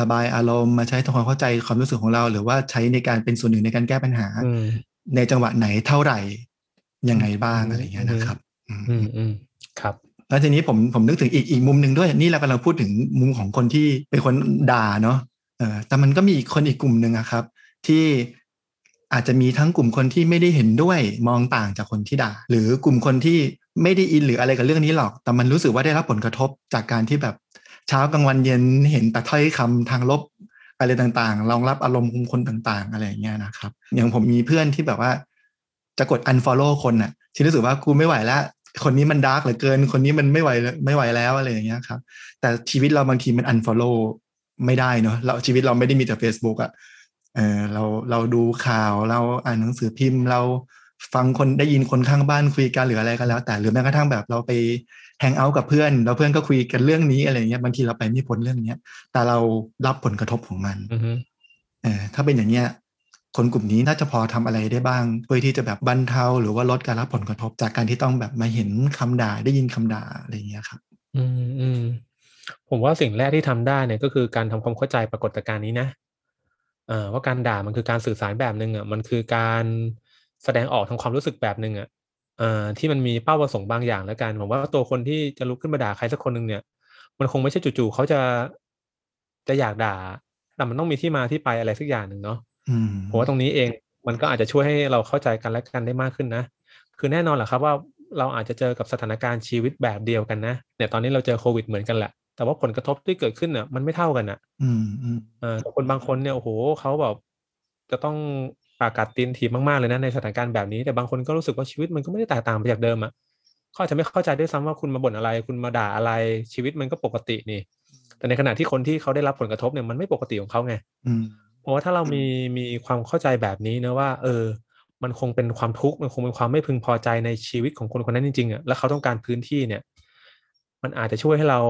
ระบายอารมณ์มาใช้ทำความเข้าใจความรู้สึกของเรา หรือว่าใช้ในการเป็นส่วนหนึ่งในการแก้ปัญหาอืมในจังหวะไหนเท่าไหร่ยังไงบ้างอืมอะไรอย่างเงี้ยนะครับ อืมอืมอืมครับ แล้วทีนี้ผมผมนึกถึงอีกอีกมุมหนึ่งด้วย นี่เรากำลังพูดถึงมุมของคนที่เป็นคนด่าเนาะเออแต่มันก็มีอีกคนอีกกลุ่มหนึ่งครับ ที่อาจจะมีทั้งกลุ่มคนที่ไม่ได้เห็นด้วยมองต่างจากคนที่ด่า หรือกลุ่มคนที่ไม่ได้อินหรืออะไรกับเรื่องนี้หรอก แต่มันรู้สึกว่าได้รับผลกระทบจากการที่แบบเช้ากลางวันเย็นเห็นแต่ถ้อยคำทางลบอะไรต่างๆรองรับอารมณ์ของคนต่างๆ อะไรอย่างเงี้ยนะครับ อย่างผมมีเพื่อนที่แบบว่าจะกด unfollow คนน่ะ ที่รู้สึกว่ากูไม่ไหวแล้ว คนนี้มันดาร์กเหลือเกิน คนนี้มันไม่ไหวแล้วไม่ไหวแล้วอะไรอย่างเงี้ยครับ แต่ชีวิตเราบางทีมัน unfollow ไม่ได้เนาะเราชีวิตเราไม่ได้มีแต่ Facebook อะเออเราเราดูข่าวเราอ่านหนังสือพิมพ์ เราฟังคนได้ยินคนข้างบ้านคุยกันหรืออะไรก็แล้ว แต่หรือแม้กระทั่งแบบเราไปแฮงเอาท์กับเพื่อนแล้วเพื่อนก็คุยกันเรื่องนี้อะไรเงี้ยบางทีเราไปไม่พ้นเรื่องเนี้ย แต่เรารับผลกระทบของมันอืมเออถ้าเป็นอย่างเงี้ย คนกลุ่มนี้น่าจะพอทำอะไรได้บ้างเพื่อที่จะแบบบรรเทาหรือว่าลดการรับผลกระทบจากการที่ต้องแบบมาเห็นคำด่าได้ยินคำด่าอะไรอย่างเงี้ยครับ อืมอืมผมว่าสิ่งแรกที่ทำได้เนี่ยก็คือการทำความเข้าใจปรากฏการณ์นี้นะเอ่อว่าการด่ามันคือการสื่อสารแบบหนึ่งอะมันคือการแสดงออกทางความรู้สึกแบบหนึ่งอะเอ่อที่มันมีเป้าประสงค์บางอย่างแล้วกันผมว่าตัวคนที่จะลุกขึ้นมาด่าใครสักคนหนึ่งเนี่ย มันคงไม่ใช่จู่ๆเขาจะจะอยากด่า แต่มันต้องมีที่มาที่ไปอะไรสักอย่างหนึ่งเนาะ ผมว่าตรงนี้เองมันก็อาจจะช่วยให้เราเข้าใจกันและกันได้มากขึ้นนะ คือแน่นอนแหละครับว่าเราอาจจะเจอกับสถานการณ์ชีวิตแบบเดียวกันนะเนี่ยตอนนี้เราเจอโควิดเหมือนกันแหละแต่ว่าผลกระทบที่เกิดขึ้นเนี่ยมันไม่เท่ากันอะ อืมอืมเออแต่คนบางคนเนี่ยโอ้โหเขาแบบจะต้องปากกัดตีนถีบมากๆเลยนะในสถานการณ์แบบนี้ แต่บางคนก็รู้สึกว่าชีวิตมันก็ไม่ได้แตกต่างไปจากเดิมอะเขาอาจจะไม่เข้าใจด้วยซ้ำว่าคุณมาบ่นอะไร คุณมาด่าอะไรชีวิตมันก็ปกตินี่ แต่ในขณะที่คนที่เขาได้รับผลกระทบเนี่ยมันไม่ปกติของเขาไงอืม เพราะว่าถ้าเรามีมีความเข้าใจแบบนี้นะว่า เออ มันคงเป็นความทุกข์มันคงเป็นความไม่พึงพอใจในชีวิตของคนคนนั้นจริงๆอะแล้วเขาต้องการพื้นที่เนี่ย มันอาจจะช่วยให้เรา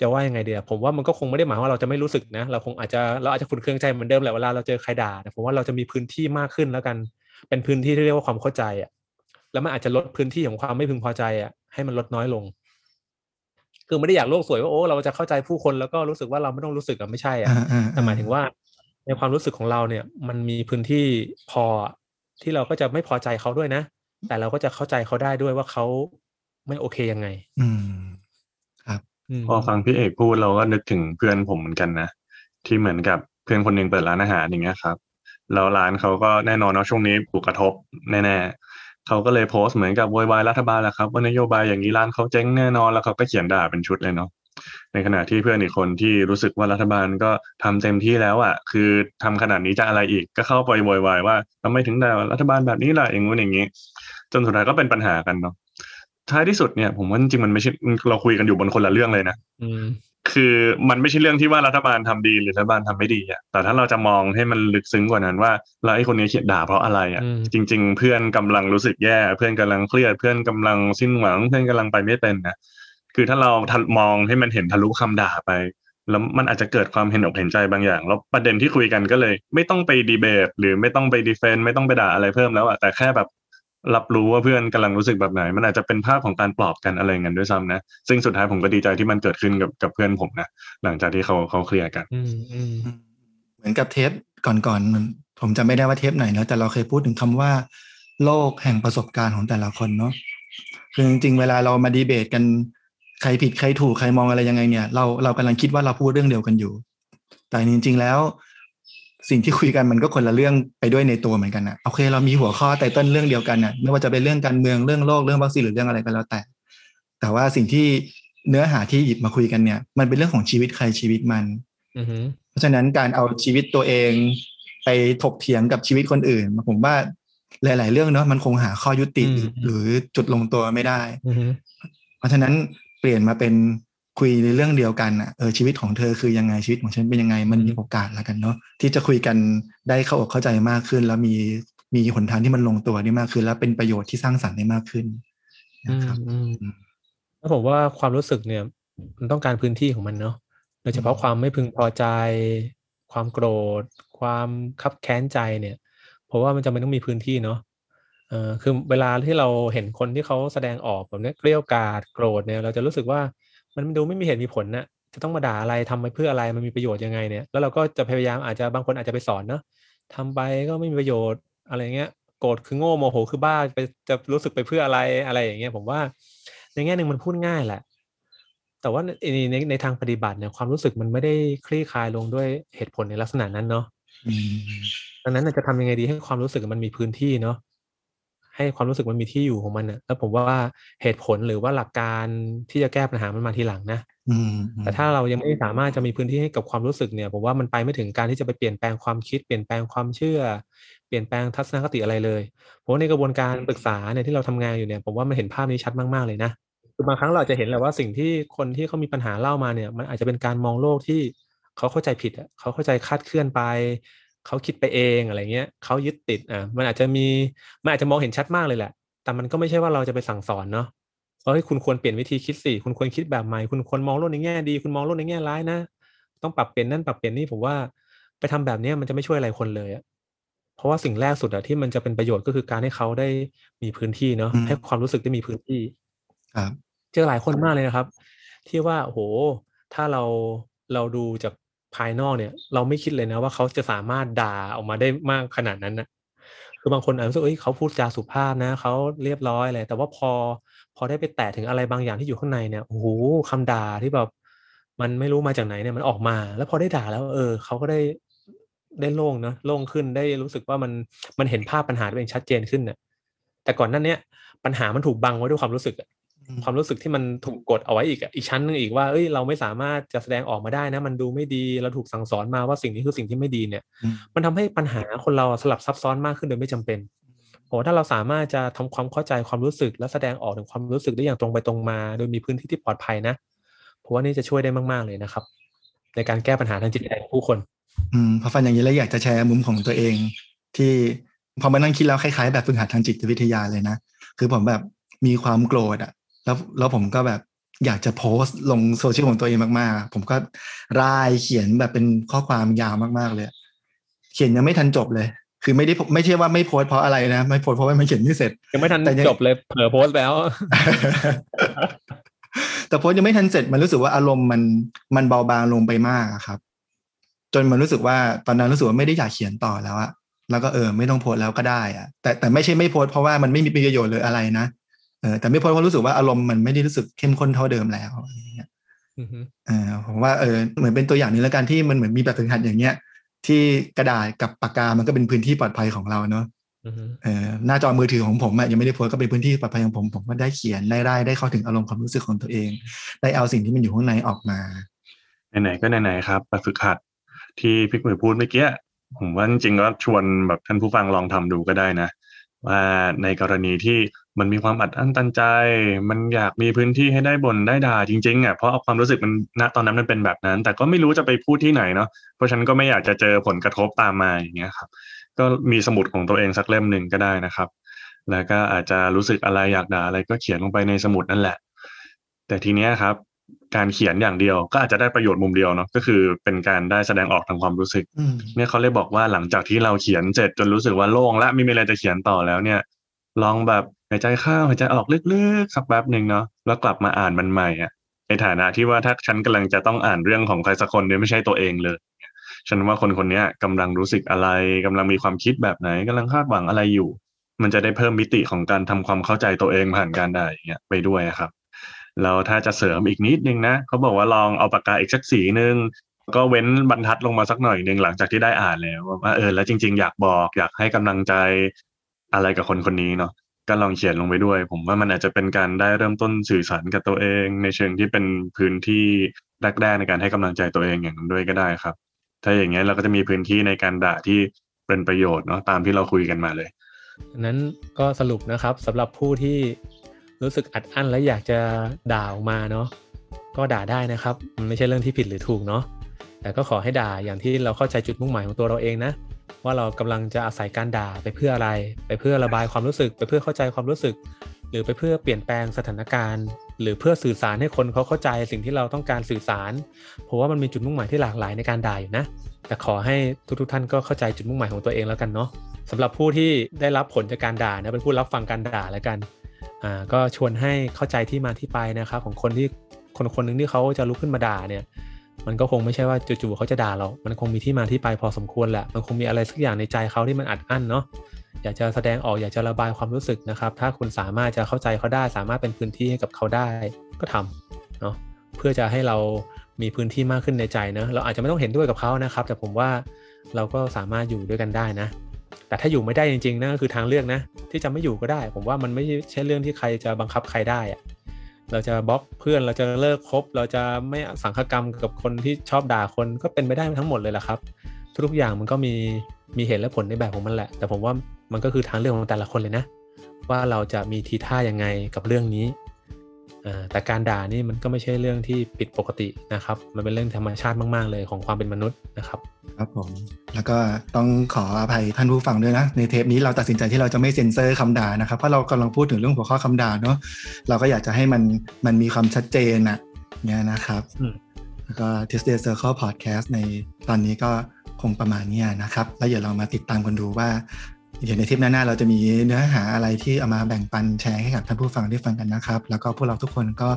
จะว่ายังไงเดียผมว่ามันก็คงไม่ได้หมายว่าเราจะไม่รู้สึกนะเราคงอาจจะเราอาจจะขุนเครื่องใจเหมือนเดิมแหละเวลาเราเจอใครด่าแต่ผมว่าเราจะมีพื้นที่มากขึ้นแล้วกัน เป็นพื้นที่ที่เรียกว่าความเข้าใจอะแล้วมันอาจจะลดพื้นที่ของความไม่พึงพอใจอะให้มันลดน้อยลง คือไม่ได้อยากโลกสวยว่าโอ้เราจะเข้าใจผู้คนแล้วก็รู้สึกว่าเราไม่ต้องรู้สึกอะไม่ใช่อะอ่าอ่าแต่หมายถึงว่า ในความรู้สึกของเราเนี่ย มันมีพื้นที่พอที่เราก็จะไม่พอใจเขาด้วยนะ แต่เราก็จะเข้าใจเขาได้ด้วยว่าเขาไม่โอเคยังไง อืมอืมพอฟังพี่เอกพูดเราก็นึกถึงเพื่อนผมเหมือนกันนะที่เหมือนกับเพื่อนคนหนึ่งเปิดร้านอาหารอย่างเงี้ยครับแล้วร้านเขาก็แน่นอนเนาะช่วงนี้ถูกกระทบแน่ๆ เขาก็เลยโพสต์เหมือนกับโวยวายรัฐบาลแหละครับว่านโยบายอย่างนี้ร้านเขาเจ๊งแน่นอนแล้วเขาก็เขียนด่าเป็นชุดเลยเนาะในขณะที่เพื่อนอีกคนที่รู้สึกว่ารัฐบาลก็ทำเต็มที่แล้วอะ คือทำขนาดนี้จะอะไรอีกก็เข้าไปโวยวายว่าทำไมถึงด่ารัฐบาลแบบนี้ล่ะอย่างงู้นอย่างนี้ จนสุดท้ายก็เป็นปัญหากันเนาะท้ายที่สุดเนี่ยผมว่าจริงมันไม่ใช่เราคุยกันอยู่บนคนละเรื่องเลยนะ คือมันไม่ใช่เรื่องที่ว่ารัฐบาลทำดีหรือรัฐบาลทำไม่ดีอะแต่ถ้าเราจะมองให้มันลึกซึ้งกว่านั้นว่าแล้วไอ้คนนี้เขียนด่าเพราะอะไรอะอืมจริง ๆ เพื่อนกำลังรู้สึกแย่เพื่อนกำลังเครียดเพื่อนกำลังสิ้นหวัง เพื่อนกำลังไปไม่เป็นนะคือถ้าเราทันมองให้มันเห็นทะลุคำด่าไป แล้วมันอาจจะเกิดความเห็นอกเห็นใจบางอย่าง แล้วประเด็นที่คุยกันก็เลย ไม่ต้องไปดีเบตหรือไม่ต้องไปดีเฟนต์ไม่ต้องไปด่าอะไรเพิ่มแล้วอะแต่แค่แบบ รับรู้ว่าเพื่อนกำลังรู้สึกแบบไหน มันอาจจะเป็นภาพของการปลอบกันอะไรเงี้ยด้วยซ้ำนะ ซึ่งสุดท้ายผมก็ดีใจที่มันเกิดขึ้นกับกับเพื่อนผมนะ หลังจากที่เขาเขาเคลียร์กันอืมอืมเหมือนกับเทปก่อนๆมันผมจำไม่ได้ว่าเทปไหนแล้ว แต่เราเคยพูดถึงคำว่า โลกแห่งประสบการณ์ของแต่ละคนเนาะคือจริงๆเวลาเรามาดีเบตกันใครผิดใครถูกใครมองอะไรยังไงเนี่ย เราเรากำลังคิดว่าเราพูดเรื่องเดียวกันอยู่ แต่จริง ๆ แล้ว สิ่งที่คุยกันมันก็คนละเรื่องไปด้วยในตัวเหมือนกันนะโอเค เรามีหัวข้อไตเติ้ลเรื่องเดียวกันน่ะไม่ว่าจะเป็นเรื่องการเมืองเรื่องโลกเรื่องวัคซีนหรือเรื่องอะไรก็แล้วแต่ แต่ว่าสิ่งที่เนื้อหาที่หยิบมาคุยกันเนี่ย มันเป็นเรื่องของชีวิตใครชีวิตมันอืมเพราะฉะนั้นการเอาชีวิตตัวเองไปถกเถียงกับชีวิตคนอื่น ผมว่าหลาย ๆ เรื่องเนาะมันคงหาข้อยุติหรือหรือจุดลงตัวไม่ได้อืมเพราะฉะนั้นเปลี่ยนมาเป็น คุยในเรื่องเดียวกันอะเออชีวิตของเธอคือยังไงชีวิตของฉันเป็นยังไงมันมีโอกาสแล้วกันเนาะที่จะคุยกันได้เข้าอกเข้าใจมากขึ้น แล้วมีมีหนทางที่มันลงตัวได้มากขึ้น แล้วเป็นประโยชน์ที่สร้างสรรค์ได้มากขึ้นอืนะมครับอืมแล้วผมว่าความรู้สึกเนี่ย มันต้องการพื้นที่ของมันเนาะโดยเฉพาะความไม่พึงพอใจ ความโกรธ ความคับแค้นใจเนี่ยเพราะว่ามันจะไม่ต้องมีพื้นที่เนาะเอ่อคือเวลาที่เราเห็นคนที่เขาแสดงออกแบบเนี้ยเกลี้ยวกราดโกรธเนี่ย เราจะรู้สึกว่า มันดูไม่มีเหตุมีผลนะจะต้องมาด่าอะไรทำไปเพื่ออะไรมันมีประโยชน์ยังไงเนี่ยแล้วเราก็จะพยายามอาจจะบางคนอาจจะไปสอนเนาะทำไปก็ไม่มีประโยชน์อะไรเงี้ยโกรธคือโง่โมโหคือบ้าไปจะรู้สึกไปเพื่ออะไรอะไรอย่างเงี้ยผมว่าในแง่หนึ่งมันพูดง่ายแหละ แต่ว่าในในในทางปฏิบัติเนี่ยความรู้สึกมันไม่ได้คลี่คลายลงด้วยเหตุผลในลักษณะนั้นเนาะอืมดังนั้นน่ะจะทำยังไงดีให้ความรู้สึกมันมีพื้นที่เนาะ ให้ความรู้สึกมันมีที่อยู่ของมันนะแล้วผมว่าเหตุผลหรือว่าหลักการที่จะแก้ปัญหามันมาทีหลังนะอืมแต่ถ้าเรายังไม่สามารถจะมีพื้นที่ให้กับความรู้สึกเนี่ยผมว่ามันไปไม่ถึงการที่จะไปเปลี่ยนแปลงความคิดเปลี่ยนแปลงความเชื่อ เปลี่ยนแปลงทัศนคติอะไรเลยเพราะว่าในกระบวนการปรึกษาเนี่ยที่เราทำงานอยู่เนี่ยผมว่ามันเห็นภาพนี้ชัดมากๆเลยนะคือบางครั้งเราอาจจะเห็นแหละว่าสิ่งที่คนที่เขามีปัญหาเล่ามาเนี่ย มันอาจจะเป็นการมองโลกที่เขาเข้าใจผิดอะเขาเข้าใจคลาดเคลื่อนไป เขาคิดไปเองอะไรเงี้ยเขายึดติดอะมันอาจจะมีมันอาจจะมองเห็นชัดมากเลยแหละ แต่มันก็ไม่ใช่ว่าเราจะไปสั่งสอนเนาะเฮ้ยคุณควรเปลี่ยนวิธีคิดสิคุณควรคิดแบบใหม่คุณควรมองโลกในแง่ดี คุณมองโลกในแง่ร้ายนะต้องปรับเปลี่ยนนั่นปรับเปลี่ยนนี่ผมว่าไปทำแบบเนี้ยมันจะไม่ช่วยอะไรคนเลยอะเพราะว่าสิ่งแรกสุดอะที่มันจะเป็นประโยชน์ก็คือการให้เขาได้มีพื้นที่เนาะอืมให้ความรู้สึกได้มีพื้นที่ครับเจอหลายคนมากเลยนะครับ ที่ว่าโอ้โหถ้าเราเราดูจาก ภายนอกเนี่ย เราไม่คิดเลยนะว่าเขาจะสามารถด่าออกมาได้มากขนาดนั้นนะคือบางคนอาจจะรู้สึกเอ้ยเขาพูดจาสุภาพนะเขาเรียบร้อยเลยแต่ว่าพอพอได้ไปแตะถึงอะไรบางอย่างที่อยู่ข้างในเนี่ยโอ้โหคำด่าที่แบบมันไม่รู้มาจากไหนเนี่ยมันออกมา แล้วพอได้ด่าแล้ว เออเขาก็ได้ได้โล่งเนาะโล่งขึ้นได้รู้สึกว่ามันมันเห็นภาพปัญหาตัวเองชัดเจนขึ้นเนี่ยแต่ก่อนนั้นเนี้ยปัญหามันถูกบังไว้ด้วยความรู้สึกอะ ความรู้สึกที่มันถูกกดเอาไว้อีกอะอีกชั้นหนึงอีกว่าเอ้ยเราไม่สามารถจะแสดงออกมาได้นะ มันดูไม่ดีเราถูกสั่งสอนมาว่าสิ่งนี้คือสิ่งที่ไม่ดีเนี่ยอืมมันทำให้ปัญหาคนเราสลับซับซ้อนมากขึ้นโดยไม่จำเป็นโหถ้าเราสามารถจะทำความเข้าใจความรู้สึก และแสดงออกถึงความรู้สึกได้อย่างตรงไปตรงมา โดยมีพื้นที่ที่ปลอดภัยนะผมว่านี่จะช่วยได้มาก ๆ เลยนะครับ ในการแก้ปัญหาทางจิตใจของผู้คน อืมพอฟังอย่างนี้แล้วอยากจะแชร์มุมของตัวเอง ที่พอมานั่งคิดแล้วคล้ายๆ แบบฝึกหัดทางจิตวิทยาเลยนะคือผมแบบมีความโกรธอะ แล้วแล้วผมก็แบบอยากจะโพสต์ลงโซเชียลของตัวเองมากๆ ผมก็ร่ายเขียนแบบเป็นข้อความยาวมากๆเลย เขียนยังไม่ทันจบเลย คือไม่ได้ไม่ใช่ว่าไม่โพสต์เพราะอะไรนะ ไม่โพสต์เพราะว่ามันเขียนไม่เสร็จ ยังไม่ทันแต่ยังจบเลยเผลอโพสต์แล้ว แต่โพสต์ยังไม่ทันเสร็จมันรู้สึกว่าอารมณ์มันมันเบาบางลงไปมากอะครับ จนมันรู้สึกว่าตอนนั้นรู้สึกว่าไม่ได้อยากเขียนต่อแล้วอะแล้วก็เออไม่ต้องโพสต์แล้วก็ได้อะแต่แต่ไม่ใช่ไม่โพสต์เพราะว่ามันไม่มีประโยชน์เลยอะไรนะ เออแต่ไม่โพสต์เพราะรู้สึกว่าอารมณ์มันไม่ได้รู้สึกเข้มข้นเท่าเดิมแล้วอะไรอย่างเงี้ยอือฮึเออผมว่าเออเหมือนเป็นตัวอย่างหนึงแล้วกันที่มันเหมือนมีแบบฝึกหัดอย่างเงี้ย ที่กระดาษกับปากกามันก็เป็นพื้นที่ปลอดภัยของเราเนาะอือฮึเออหน้าจอมือถือของผมอะยังไม่ได้โพสต์ก็เป็นพื้นที่ปลอดภัยของผม ผมก็ได้เขียนได้ได้ได้เข้าถึงอารมณ์ความรู้สึกของตัวเอง ได้เอาสิ่งที่มันอยู่ข้างในออกมาไหนๆก็ไหนๆครับแบบฝึกหัดที่พี่หมือพูดเมื่อกี้ผมว่าจริงๆก็ชวนแบบท่านผู้ฟังลองทำดูก็ได้นะ ว่าในกรณีที่มันมีความอัดอั้นตันใจ มันอยากมีพื้นที่ให้ได้บ่นได้ด่าจริงๆอะเพราะเอาความรู้สึกมันณตอนนั้นมันเป็นแบบนั้น แต่ก็ไม่รู้จะไปพูดที่ไหนเนาะเพราะฉันก็ไม่อยากจะเจอผลกระทบตามมาอย่างเงี้ยครับก็มีสมุดของตัวเองสักเล่มหนึ่งก็ได้นะครับ แล้วก็อาจจะรู้สึกอะไรอยากด่าอะไรก็เขียนลงไปในสมุดนั่นแหละ แต่ทีเนี้ยครับ การเขียนอย่างเดียว ก็อาจจะได้ประโยชน์มุมเดียวเนาะก็คือเป็นการได้แสดงออกทางความรู้สึกอืมเนี่ยเขาเลยบอกว่าหลังจากที่เราเขียนเสร็จจนรู้สึกว่าโล่งและไม่มีอะไรจะเขียนต่อแล้วเนี่ย ลองแบบหายใจเข้าหายใจออกลึกๆสักแป๊บหนึ่งเนาะแล้วกลับมาอ่านมันใหม่อะในฐานะที่ว่าถ้าฉันกำลังจะต้องอ่านเรื่องของใครสักคนเนี่ยไม่ใช่ตัวเองเลยฉันว่าคนคนเนี้ยกำลังรู้สึกอะไรกำลังมีความคิดแบบไหนกำลังคาดหวังอะไรอยู่ มันจะได้เพิ่มมิติของการทำความเข้าใจตัวเองผ่านการด่าอย่างเงี้ยไปด้วยอะครับ แล้วถ้าจะเสริมอีกนิดนึงนะเขาบอกว่าลองเอาปากกาอีกสักสีนึงก็เว้นบรรทัดลงมาสักหน่อยหนึ่งหลังจากที่ได้อ่านแล้วว่าเออแล้วจริง ๆ อยากบอกอยากให้กำลังใจอะไรกับคนคนนี้เนาะก็ลองเขียนลงไปด้วย ผมว่ามันอาจจะเป็นการได้เริ่มต้นสื่อสารกับตัวเอง ในเชิงที่เป็นพื้นที่แรกๆในการให้กำลังใจตัวเองอย่างนั้นด้วยก็ได้ครับ ถ้าอย่างเงี้ยเราก็จะมีพื้นที่ในการด่าที่เป็นประโยชน์เนาะตามที่เราคุยกันมาเลยนั้นก็สรุปนะครับสำหรับผู้ที่ รู้สึกอัดอั้นและอยากจะด่าออกมาเนาะก็ด่าได้นะครับมันไม่ใช่เรื่องที่ผิดหรือถูกเนาะแต่ก็ขอให้ด่าอย่างที่เราเข้าใจจุดมุ่งหมายของตัวเราเองนะว่าเรากำลังจะอาศัยการด่าไปเพื่ออะไร ไปเพื่อระบายความรู้สึก ไปเพื่อเข้าใจความรู้สึก หรือไปเพื่อเปลี่ยนแปลงสถานการณ์ หรือเพื่อสื่อสารให้คนเขาเข้าใจสิ่งที่เราต้องการสื่อสาร เพราะว่ามันมีจุดมุ่งหมายที่หลากหลายในการด่าอยู่นะ แต่ขอให้ทุกๆท่านก็เข้าใจจุดมุ่งหมายของตัวเองแล้วกันเนาะสำหรับผู้ที่ได้รับผลจากการด่านะเป็นผู้รับฟังการด่าแล้วกัน อ่าก็ชวนให้เข้าใจที่มาที่ไปนะครับของคนที่คนคนหนึ่งที่เขาจะลุกขึ้นมาด่าเนี่ย มันก็คงไม่ใช่ว่าจู่ๆเขาจะด่าเรา มันคงมีที่มาที่ไปพอสมควรแหละ มันคงมีอะไรสักอย่างในใจเขาที่มันอัดอั้นเนาะอยากจะแสดงออกอยากจะระบายความรู้สึกนะครับ ถ้าคุณสามารถจะเข้าใจเขาได้ สามารถเป็นพื้นที่ให้กับเขาได้ก็ทำเนาะเพื่อจะให้เรามีพื้นที่มากขึ้นในใจเนะเราอาจจะไม่ต้องเห็นด้วยกับเขานะครับ แต่ผมว่าเราก็สามารถอยู่ด้วยกันได้นะ แต่ถ้าอยู่ไม่ได้จริงๆนั่นก็คือทางเลือกนะ ที่จะไม่อยู่ก็ได้ ผมว่ามันไม่ใช่เรื่องที่ใครจะบังคับใครได้อะเราจะบล็อกเพื่อนเราจะเลิกคบ เราจะไม่สังคกรรมกับคนที่ชอบด่าคนก็เป็นไปได้ทั้งหมดเลยแหละครับ ทุกๆอย่างมันก็มีมีเหตุและผลในแบบของมันแหละ แต่ผมว่ามันก็คือทางเลือกของแต่ละคนเลยนะ ว่าเราจะมีทีท่ายังไงกับเรื่องนี้ แต่การด่านี่มันก็ไม่ใช่เรื่องที่ผิดปกตินะครับ มันเป็นเรื่องธรรมชาติมาก ๆ เลยของความเป็นมนุษย์นะครับ ครับผม แล้วก็ต้องขออภัยท่านผู้ฟังด้วยนะ ในเทปนี้เราตัดสินใจที่เราจะไม่เซ็นเซอร์คำด่านะครับ เพราะเรากำลังพูดถึงเรื่องหัวข้อคำด่าเนาะ เราก็อยากจะให้มันมันมีความชัดเจนอะเนี่ยนะครับอืมแล้วก็ Tuesday Circle Podcast ในตอนนี้ก็คงประมาณเนี้ยนะครับ แล้วเดี๋ยวเรามาติดตามกันดูว่า เดี๋ยวในทริปหน้าๆเราจะมีเนื้อหาอะไรที่เอามาแบ่งปันแชร์ให้กับท่านผู้ฟังได้ฟังกันนะครับ แล้วก็พวกเราทุกคนก็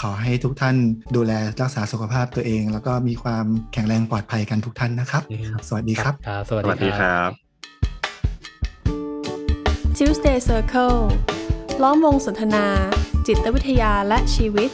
ขอให้ทุกท่านดูแลรักษาสุขภาพตัวเอง แล้วก็มีความแข็งแรงปลอดภัยกันทุกท่านนะครับอืมสวัสดีครับครับสสวัสวัสดีดีคครับรับ Tuesday Circle ล้อมวงสนทนา จิตวิทยาและชีวิต